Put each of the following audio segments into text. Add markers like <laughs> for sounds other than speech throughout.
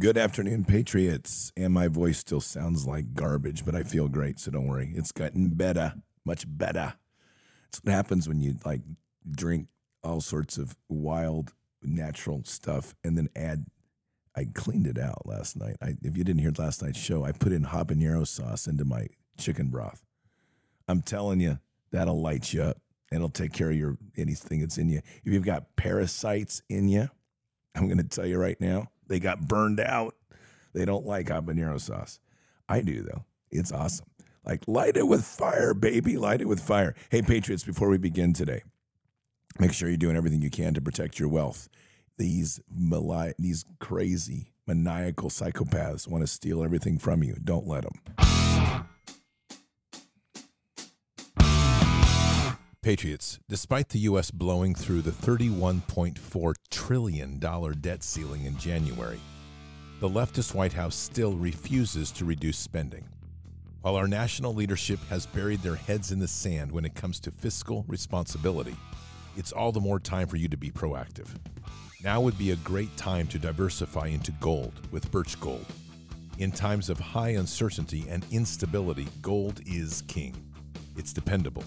Good afternoon, Patriots. And my voice still sounds like garbage, but I feel great, so don't worry. It's gotten better, much better. It's what happens when you like drink all sorts of wild natural stuff and then add I cleaned it out last night. I, if you didn't hear last night's show, I put in habanero sauce into my chicken broth. I'm telling you, that'll light you up it'll take care of your anything that's in you. If you've got parasites in you, I'm going to tell you right now, they got burned out. They don't like habanero sauce. I do though. It's awesome. Like light it with fire, baby. Light it with fire. Hey, Patriots, before we begin today, make sure you're doing everything you can to protect your wealth. These mali- these crazy maniacal psychopaths want to steal everything from you. Don't let them. Patriots, despite the U.S. blowing through the $31.4 trillion debt ceiling in January, the leftist White House still refuses to reduce spending. While our national leadership has buried their heads in the sand when it comes to fiscal responsibility, it's all the more time for you to be proactive. Now would be a great time to diversify into gold with Birch Gold. In times of high uncertainty and instability, gold is king. It's dependable.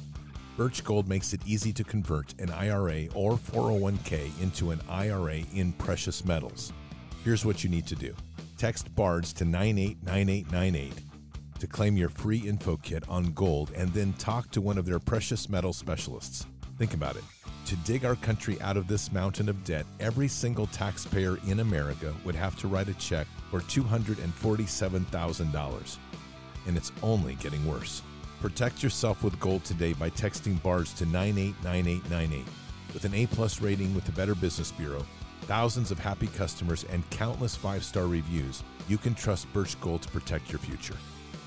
Birch Gold makes it easy to convert an IRA or 401k into an IRA in precious metals. Here's what you need to do text BARDS to 989898 to claim your free info kit on gold and then talk to one of their precious metal specialists. Think about it. To dig our country out of this mountain of debt, every single taxpayer in America would have to write a check for $247,000. And it's only getting worse. Protect yourself with gold today by texting BARDS to 989898. With an A plus rating with the Better Business Bureau, thousands of happy customers, and countless five star reviews, you can trust Birch Gold to protect your future.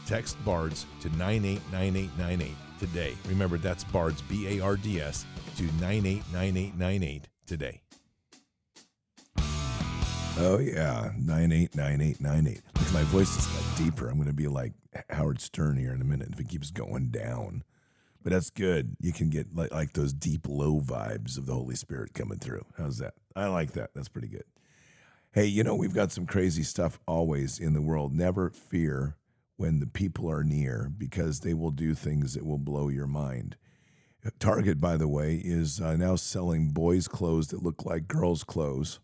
Text BARDS to 989898 today. Remember, that's BARDS, B A R D S, to 989898 today. Oh, yeah, 989898 because my voice is like deeper. I'm going to be like Howard Stern here in a minute if it keeps going down. But that's good. You can get like, like those deep, low vibes of the Holy Spirit coming through. How's that? I like that. That's pretty good. Hey, you know, we've got some crazy stuff always in the world. Never fear when the people are near because they will do things that will blow your mind. Target, by the way, is uh, now selling boys' clothes that look like girls' clothes.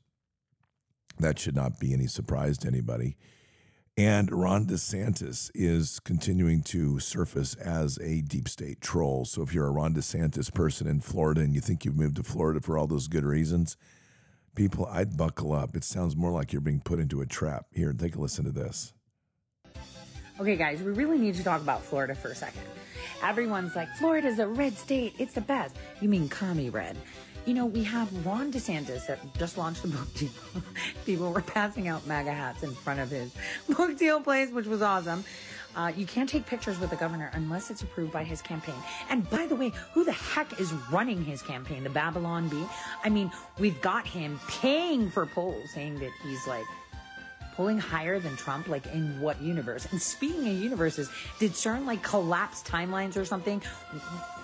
That should not be any surprise to anybody. And Ron DeSantis is continuing to surface as a deep state troll. So if you're a Ron DeSantis person in Florida and you think you've moved to Florida for all those good reasons, people, I'd buckle up. It sounds more like you're being put into a trap. Here, take a listen to this. Okay, guys, we really need to talk about Florida for a second. Everyone's like, Florida's a red state. It's the best. You mean commie red. You know, we have Ron DeSantis that just launched a book deal. <laughs> People were passing out MAGA hats in front of his <laughs> book deal place, which was awesome. Uh, you can't take pictures with the governor unless it's approved by his campaign. And by the way, who the heck is running his campaign? The Babylon Bee? I mean, we've got him paying for polls saying that he's like polling higher than Trump? Like in what universe? And speaking of universes, did CERN like collapse timelines or something?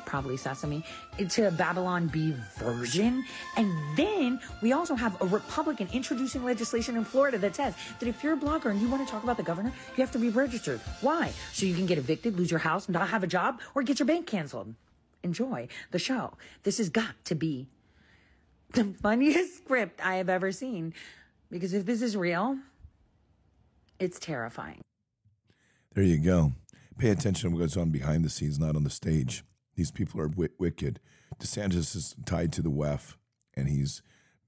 Probably Sesame to Babylon Bee version. And then we also have a Republican introducing legislation in Florida that says that if you're a blogger and you want to talk about the governor, you have to be registered. Why? So you can get evicted, lose your house, not have a job, or get your bank canceled. Enjoy the show. This has got to be the <laughs> funniest script I have ever seen. Because if this is real, it's terrifying. There you go. Pay attention to what goes on behind the scenes, not on the stage. These people are w- wicked. DeSantis is tied to the WEF, and he's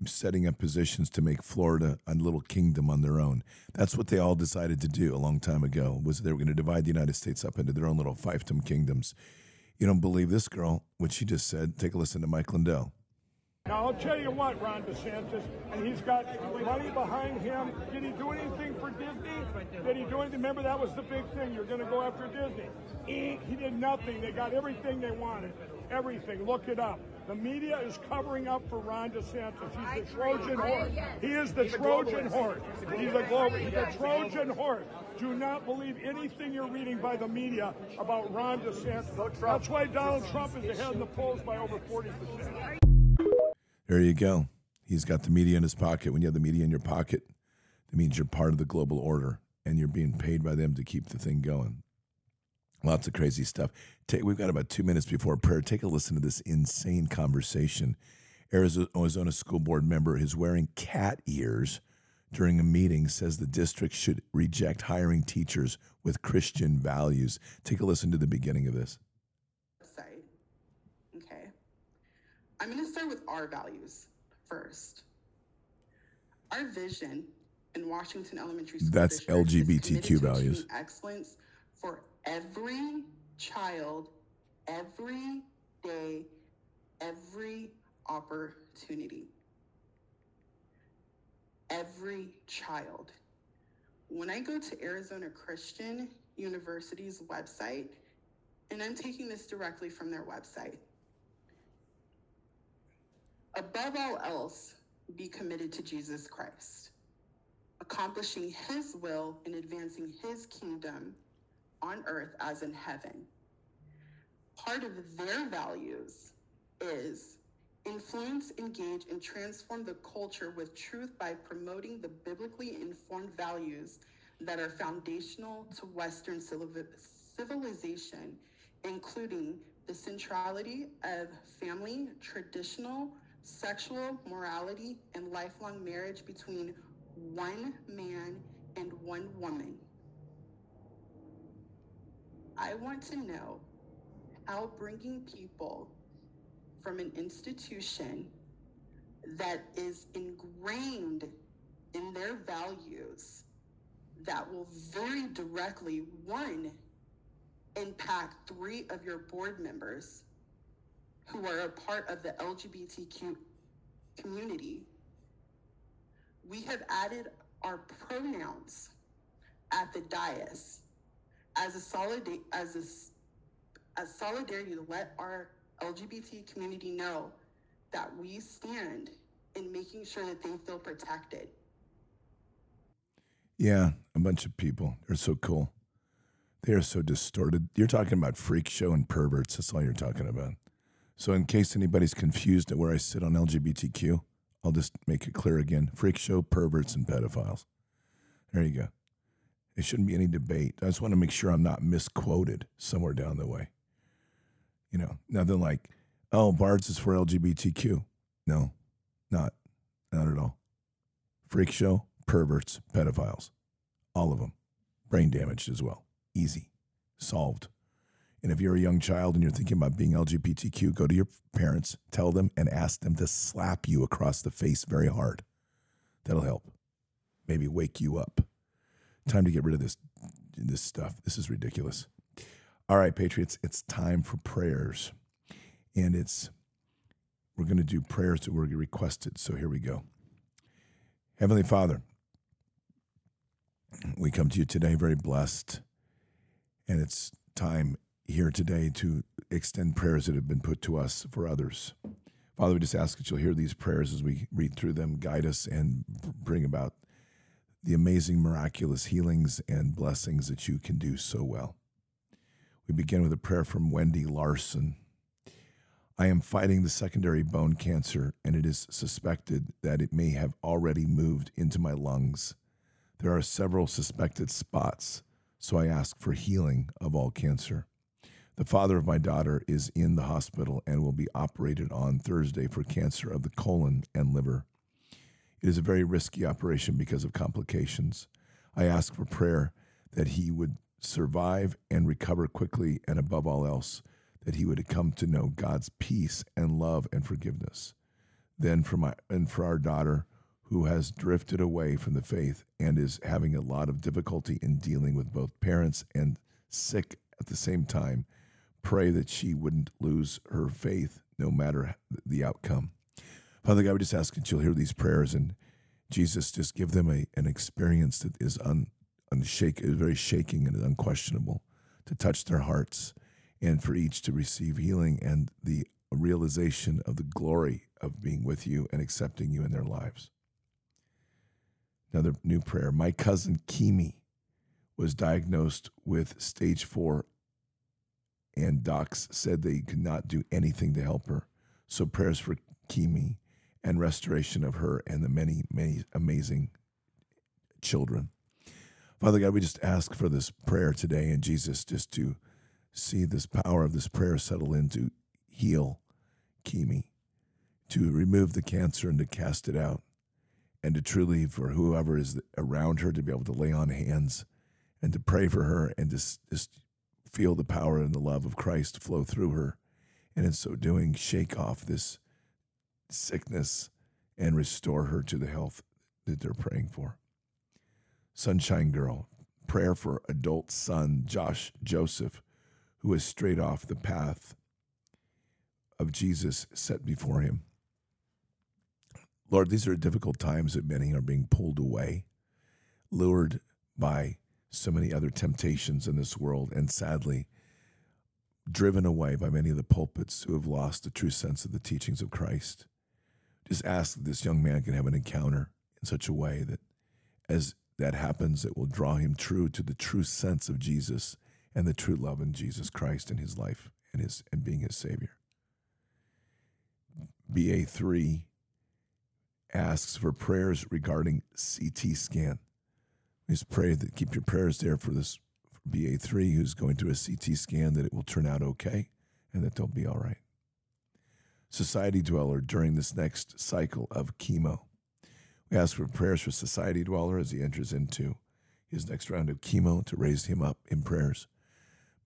setting up positions to make Florida a little kingdom on their own. That's what they all decided to do a long time ago. Was they were going to divide the United States up into their own little fiefdom kingdoms. You don't believe this girl? What she just said? Take a listen to Mike Lindell. Now, I'll tell you what, Ron DeSantis, and he's got money behind him. Did he do anything for Disney? Did he do anything? Remember, that was the big thing. You're going to go after Disney. He, he did nothing. They got everything they wanted. Everything. Look it up. The media is covering up for Ron DeSantis. He's the Trojan horse. He is the Trojan horse. He's a global. He's a Trojan horse. Do not believe anything you're reading by the media about Ron DeSantis. That's why Donald Trump is ahead in the polls by over 40 percent. There you go. He's got the media in his pocket. When you have the media in your pocket, it means you're part of the global order and you're being paid by them to keep the thing going. Lots of crazy stuff. Take, we've got about two minutes before prayer. Take a listen to this insane conversation. Arizona school board member is wearing cat ears during a meeting says the district should reject hiring teachers with Christian values. Take a listen to the beginning of this. Okay. I'm going to start with our values first. Our vision in Washington Elementary School That's LGBTQ values. Excellence for every child, every day, every opportunity. Every child. When I go to Arizona Christian University's website, and I'm taking this directly from their website, above all else, be committed to Jesus Christ, accomplishing his will and advancing his kingdom on earth as in heaven. Part of their values is influence, engage, and transform the culture with truth by promoting the biblically informed values that are foundational to Western civilization, including the centrality of family, traditional, sexual morality, and lifelong marriage between one man and one woman. I want to know how bringing people from an institution that is ingrained in their values that will very directly, one, impact three of your board members who are a part of the LGBTQ community. We have added our pronouns at the dais as a solid as a, a solidarity to let our LGBT community know that we stand in making sure that they feel protected. Yeah, a bunch of people. They're so cool. They are so distorted. You're talking about freak show and perverts. That's all you're talking about. So, in case anybody's confused at where I sit on LGBTQ, I'll just make it clear again freak show, perverts, and pedophiles. There you go. It shouldn't be any debate. I just want to make sure I'm not misquoted somewhere down the way. You know, nothing like, oh, Bards is for LGBTQ. No, not, not at all. Freak show, perverts, pedophiles, all of them, brain damaged as well. Easy, solved. And if you're a young child and you're thinking about being LGBTQ, go to your parents, tell them, and ask them to slap you across the face very hard. That'll help. Maybe wake you up. Time to get rid of this this stuff. This is ridiculous. All right, Patriots, it's time for prayers. And it's, we're going to do prayers that were requested. So here we go. Heavenly Father, we come to you today very blessed. And it's time here today to extend prayers that have been put to us for others. Father, we just ask that you'll hear these prayers as we read through them, guide us, and bring about the amazing, miraculous healings and blessings that you can do so well. We begin with a prayer from Wendy Larson. I am fighting the secondary bone cancer, and it is suspected that it may have already moved into my lungs. There are several suspected spots, so I ask for healing of all cancer. The father of my daughter is in the hospital and will be operated on Thursday for cancer of the colon and liver. It is a very risky operation because of complications. I ask for prayer that he would survive and recover quickly, and above all else, that he would come to know God's peace and love and forgiveness. Then for my and for our daughter who has drifted away from the faith and is having a lot of difficulty in dealing with both parents and sick at the same time, pray that she wouldn't lose her faith no matter the outcome. Father God, we just ask that you'll hear these prayers and Jesus just give them a, an experience that is un, unshake, very shaking and unquestionable to touch their hearts and for each to receive healing and the realization of the glory of being with you and accepting you in their lives. Another new prayer. My cousin Kimi was diagnosed with stage four, and docs said they could not do anything to help her. So prayers for Kimi and restoration of her and the many, many amazing children. Father God, we just ask for this prayer today and Jesus just to see this power of this prayer settle in to heal Kimi, to remove the cancer and to cast it out, and to truly, for whoever is around her, to be able to lay on hands and to pray for her and just, just feel the power and the love of Christ flow through her. And in so doing, shake off this sickness and restore her to the health that they're praying for. Sunshine Girl, prayer for adult son Josh Joseph, who has strayed off the path of Jesus set before him. Lord, these are difficult times that many are being pulled away, lured by so many other temptations in this world, and sadly, driven away by many of the pulpits who have lost the true sense of the teachings of Christ. Just ask that this young man can have an encounter in such a way that as that happens, it will draw him true to the true sense of Jesus and the true love in Jesus Christ in his life and his and being his Savior. BA3 asks for prayers regarding CT scan. Just pray that keep your prayers there for this for BA3 who's going through a CT scan that it will turn out okay and that they'll be all right. Society dweller during this next cycle of chemo. We ask for prayers for Society dweller as he enters into his next round of chemo to raise him up in prayers.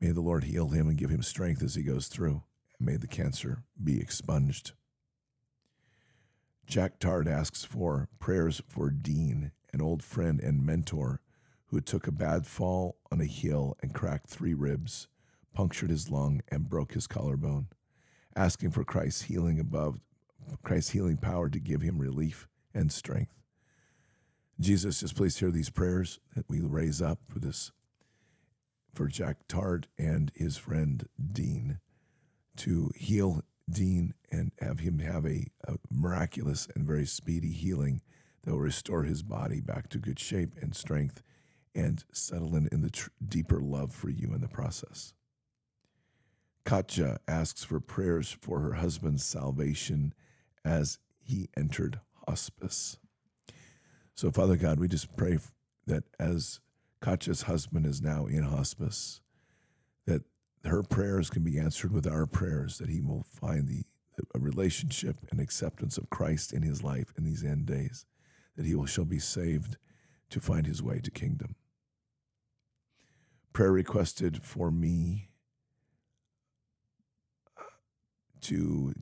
May the Lord heal him and give him strength as he goes through, and may the cancer be expunged. Jack Tard asks for prayers for Dean, an old friend and mentor who took a bad fall on a hill and cracked three ribs, punctured his lung, and broke his collarbone, asking for Christ's healing above Christ's healing power to give him relief and strength. Jesus, just please hear these prayers that we raise up for this, for Jack Tard and his friend Dean, to heal Dean and have him have a, a miraculous and very speedy healing that will restore his body back to good shape and strength and settle in, in the tr- deeper love for you in the process. Katja asks for prayers for her husband's salvation as he entered hospice. So, Father God, we just pray that as Katja's husband is now in hospice, that her prayers can be answered with our prayers, that he will find the a relationship and acceptance of Christ in his life in these end days, that he will shall be saved to find his way to kingdom. Prayer requested for me uh, to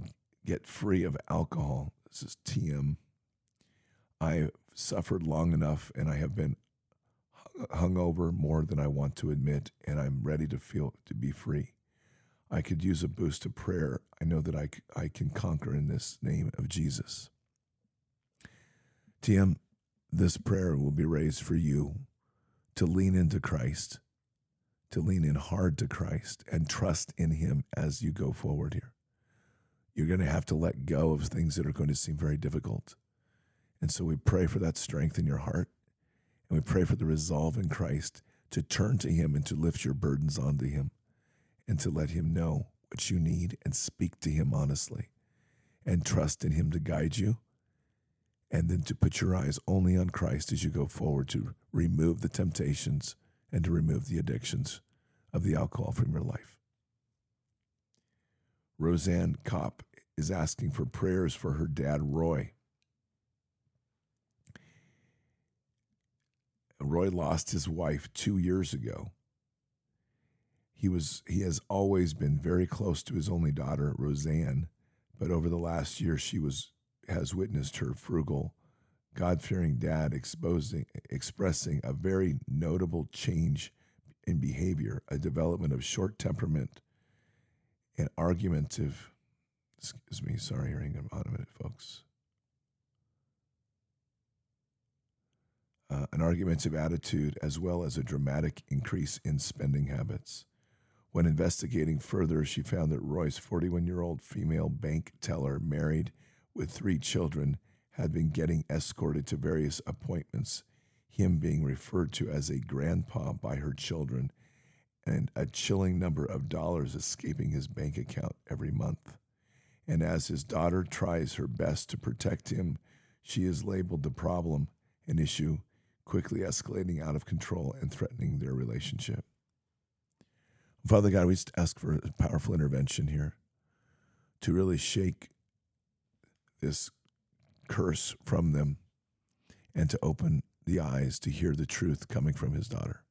get free of alcohol. This is TM. I suffered long enough and I have been hungover more than I want to admit, and I'm ready to feel to be free. I could use a boost of prayer. I know that I, I can conquer in this name of Jesus. TM, this prayer will be raised for you to lean into Christ, to lean in hard to Christ, and trust in Him as you go forward here. You're going to have to let go of things that are going to seem very difficult. And so we pray for that strength in your heart. And we pray for the resolve in Christ to turn to Him and to lift your burdens onto Him and to let Him know what you need and speak to Him honestly and trust in Him to guide you. And then to put your eyes only on Christ as you go forward to remove the temptations and to remove the addictions of the alcohol from your life. Roseanne Kopp is asking for prayers for her dad, Roy. Roy lost his wife two years ago. He was he has always been very close to his only daughter, Roseanne, but over the last year she was has witnessed her frugal, God-fearing dad exposing expressing a very notable change in behavior, a development of short temperament and argumentative excuse me, sorry, hang on a minute, folks. uh, an argumentative attitude, as well as a dramatic increase in spending habits. When investigating further, she found that Roy's 41 year old female bank teller, married with three children, had been getting escorted to various appointments, him being referred to as a grandpa by her children, and a chilling number of dollars escaping his bank account every month. And as his daughter tries her best to protect him, she is labeled the problem, an issue quickly escalating out of control and threatening their relationship. Father God, we just ask for a powerful intervention here to really shake this curse from them and to open the eyes to hear the truth coming from his daughter.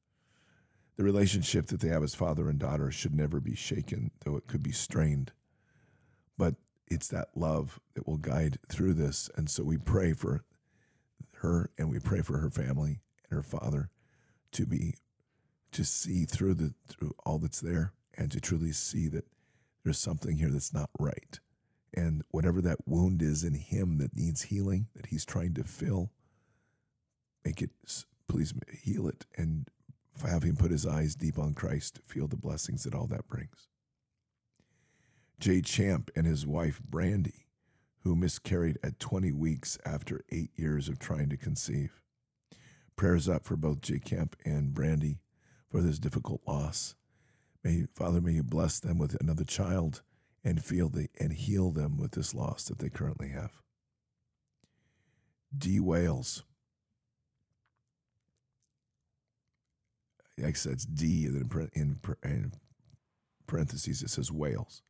The relationship that they have as father and daughter should never be shaken, though it could be strained. But it's that love that will guide through this. And so we pray for her and we pray for her family and her father to be to see through the through all that's there and to truly see that there's something here that's not right. And whatever that wound is in him that needs healing, that he's trying to fill, make it please heal it and have him put his eyes deep on Christ feel the blessings that all that brings. Jay Champ and his wife Brandy, who miscarried at 20 weeks after eight years of trying to conceive. Prayers up for both Jay Camp and Brandy for this difficult loss. May Father, may you bless them with another child and feel the and heal them with this loss that they currently have. D. Wales. Like I said, it's D, then in, in parentheses it says Wales.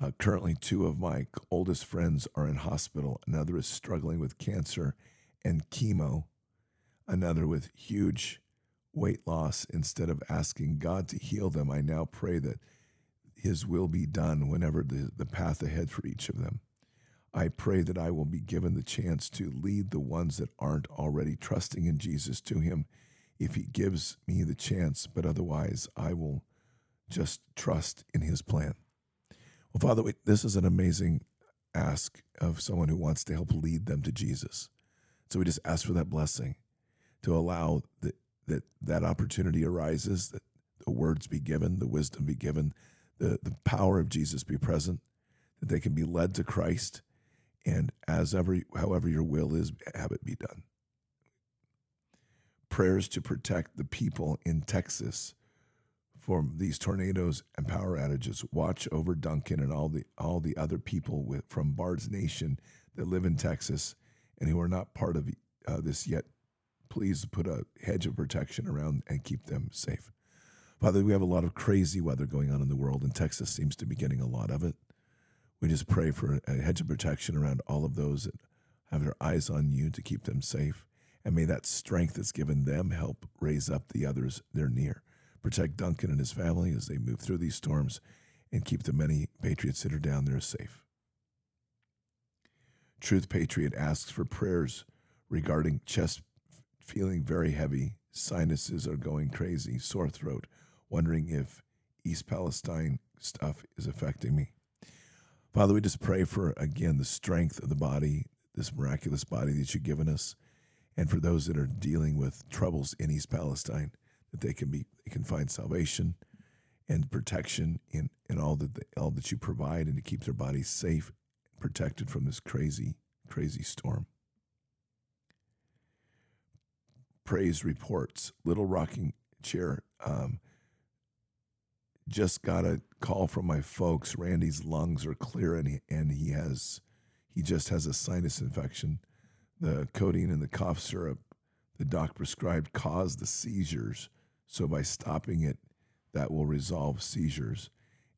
Uh, currently, two of my oldest friends are in hospital. Another is struggling with cancer and chemo. Another with huge weight loss. Instead of asking God to heal them, I now pray that His will be done whenever the, the path ahead for each of them. I pray that I will be given the chance to lead the ones that aren't already trusting in Jesus to Him if He gives me the chance, but otherwise, I will just trust in His plan. Well, Father, this is an amazing ask of someone who wants to help lead them to Jesus. So we just ask for that blessing to allow that that, that opportunity arises, that the words be given, the wisdom be given, the, the power of Jesus be present, that they can be led to Christ, and as ever, however your will is, have it be done. Prayers to protect the people in Texas from these tornadoes and power outages. Watch over Duncan and all the all the other people with, from Bard's Nation that live in Texas and who are not part of uh, this yet. Please put a hedge of protection around and keep them safe. Father, we have a lot of crazy weather going on in the world, and Texas seems to be getting a lot of it. We just pray for a hedge of protection around all of those that have their eyes on you to keep them safe. And may that strength that's given them help raise up the others they're near protect Duncan and his family as they move through these storms, and keep the many patriots that are down there safe. Truth Patriot asks for prayers regarding chest feeling very heavy, sinuses are going crazy, sore throat, wondering if East Palestine stuff is affecting me. Father, we just pray for, again, the strength of the body, this miraculous body that you've given us, and for those that are dealing with troubles in East Palestine that they can be they can find salvation and protection in, in all that the, all that you provide and to keep their bodies safe and protected from this crazy crazy storm. Praise reports Little Rocking Chair um, just got a call from my folks. Randy's lungs are clear and he, and he has he just has a sinus infection. The codeine and the cough syrup the doc prescribed caused the seizures so by stopping it, that will resolve seizures.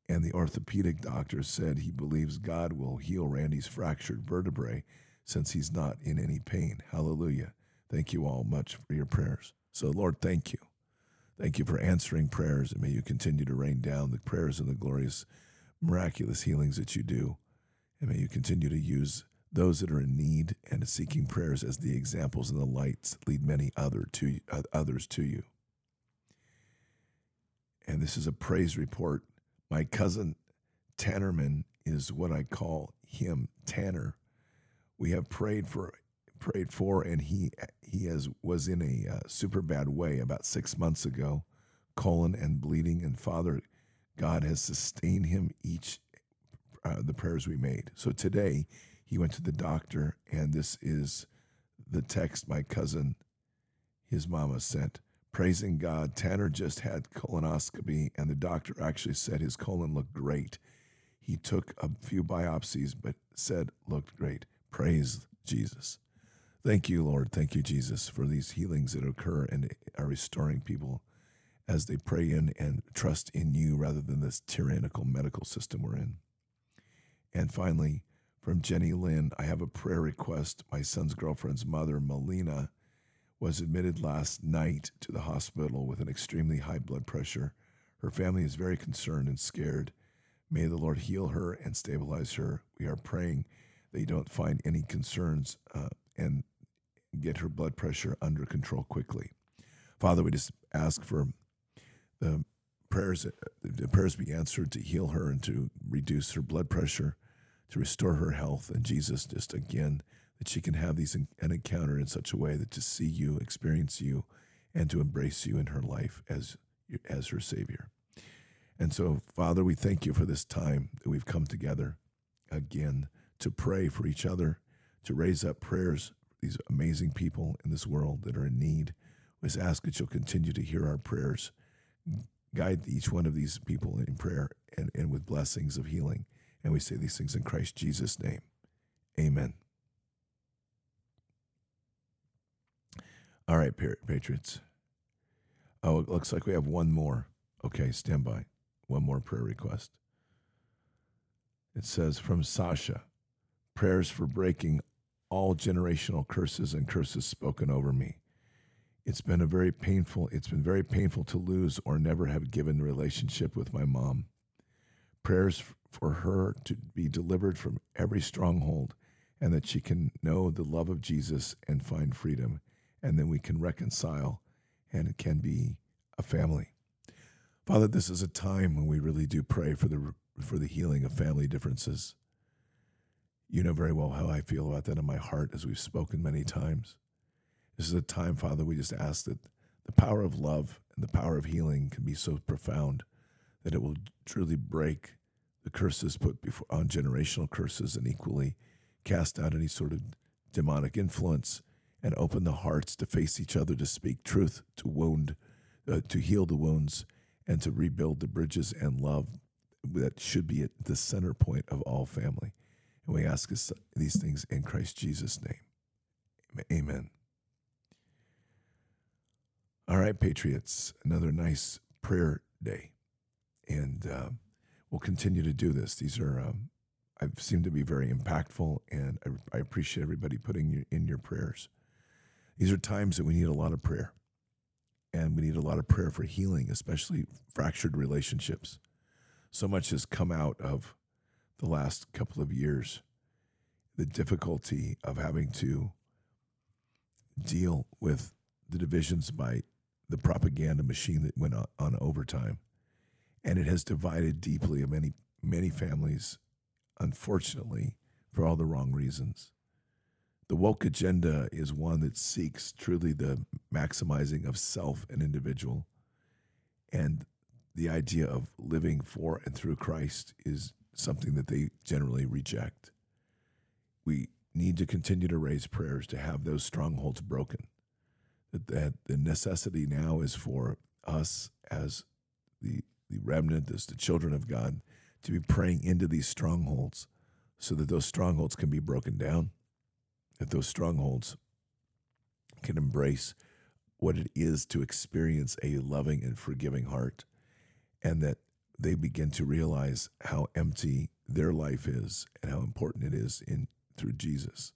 And the orthopedic doctor said he believes God will heal Randy's fractured vertebrae since he's not in any pain. Hallelujah. Thank you all much for your prayers. So, Lord, thank you. Thank you for answering prayers, and may you continue to rain down the prayers and the glorious, miraculous healings that you do. And may you continue to use those that are in need and seeking prayers as the examples and the lights lead many other to, uh, others to you and this is a praise report. My cousin Tannerman is what I call him, Tanner. We have prayed for, prayed for, and he he has was in a uh, super bad way about six months ago, colon and bleeding, and Father, God has sustained him each uh, the prayers we made. So today he went to the doctor, and this is the text my cousin, his mama sent praising God. Tanner just had colonoscopy, and the doctor actually said his colon looked great. He took a few biopsies, but said looked great. Praise Jesus. Thank you, Lord. Thank you, Jesus, for these healings that occur and are restoring people as they pray in and trust in you rather than this tyrannical medical system we're in. And finally, from Jenny Lynn, I have a prayer request. My son's girlfriend's mother, Melina, was admitted last night to the hospital with an extremely high blood pressure. Her family is very concerned and scared. May the Lord heal her and stabilize her. We are praying that you don't find any concerns uh, and get her blood pressure under control quickly. Father, we just ask for the prayers, the prayers be answered to heal her and to reduce her blood pressure, to restore her health. And Jesus, just again, that she can have these an encounter in such a way that to see you, experience you, and to embrace you in her life as as her Savior. And so, Father, we thank you for this time that we've come together again to pray for each other, to raise up prayers these amazing people in this world that are in need. We just ask that you'll continue to hear our prayers, guide each one of these people in prayer and, and with blessings of healing. And we say these things in Christ Jesus' name. Amen. All right, Patriots. Oh, it looks like we have one more. Okay, stand by. One more prayer request. It says from Sasha prayers for breaking all generational curses and curses spoken over me. It's been a very painful, it's been very painful to lose or never have given relationship with my mom. Prayers for her to be delivered from every stronghold and that she can know the love of Jesus and find freedom and then we can reconcile and it can be a family. Father, this is a time when we really do pray for the for the healing of family differences. You know very well how I feel about that in my heart as we've spoken many times. This is a time, Father, we just ask that the power of love and the power of healing can be so profound that it will truly break the curses put before on generational curses and equally cast out any sort of demonic influence and open the hearts to face each other, to speak truth, to wound, uh, to heal the wounds, and to rebuild the bridges and love that should be at the center point of all family. And we ask us these things in Christ Jesus' name. Amen. All right, Patriots, another nice prayer day. And uh, we'll continue to do this. These are, um, I've seemed to be very impactful, and I, I appreciate everybody putting in your prayers. These are times that we need a lot of prayer. And we need a lot of prayer for healing, especially fractured relationships. So much has come out of the last couple of years the difficulty of having to deal with the divisions by the propaganda machine that went on, on overtime. And it has divided deeply many, many families, unfortunately, for all the wrong reasons. The woke agenda is one that seeks truly the maximizing of self and individual. And the idea of living for and through Christ is something that they generally reject. We need to continue to raise prayers to have those strongholds broken. That, that the necessity now is for us as the, the remnant, as the children of God, to be praying into these strongholds so that those strongholds can be broken down that those strongholds can embrace what it is to experience a loving and forgiving heart, and that they begin to realize how empty their life is and how important it is in through Jesus.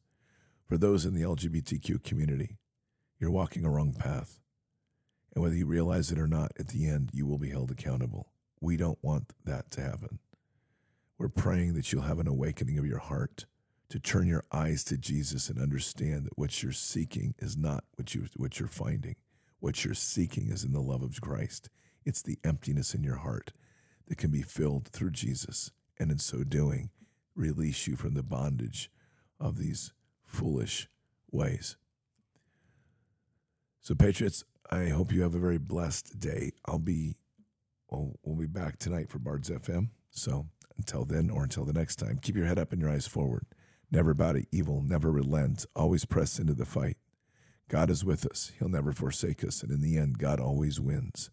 For those in the LGBTQ community, you're walking a wrong path. And whether you realize it or not, at the end, you will be held accountable. We don't want that to happen. We're praying that you'll have an awakening of your heart to turn your eyes to Jesus and understand that what you're seeking is not what you what you're finding. What you're seeking is in the love of Christ. It's the emptiness in your heart that can be filled through Jesus, and in so doing, release you from the bondage of these foolish ways. So, Patriots, I hope you have a very blessed day. I'll be, well, we'll be back tonight for Bards FM. So, until then, or until the next time, keep your head up and your eyes forward never bow to evil, never relent, always press into the fight. God is with us. He'll never forsake us. And in the end, God always wins.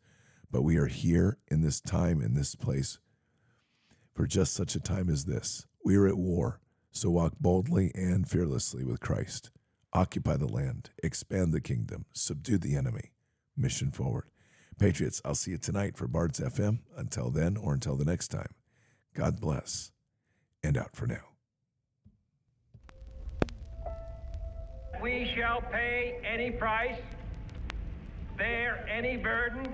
But we are here in this time, in this place, for just such a time as this. We are at war, so walk boldly and fearlessly with Christ. occupy the land, expand the kingdom, subdue the enemy. Mission forward. Patriots, I'll see you tonight for Bards FM. Until then, or until the next time, God bless, and out for now. We shall pay any price, bear any burden,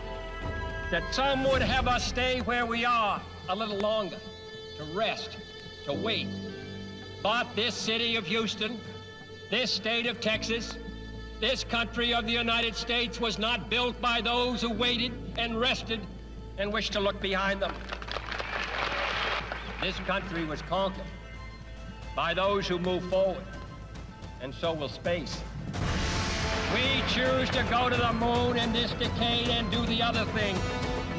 that some would have us stay where we are a little longer, to rest, to wait. But this city of Houston, this state of Texas, this country of the United States was not built by those who waited and rested and wished to look behind them. This country was conquered by those who move forward, and so will space. We choose to go to the moon in this decade and do the other thing,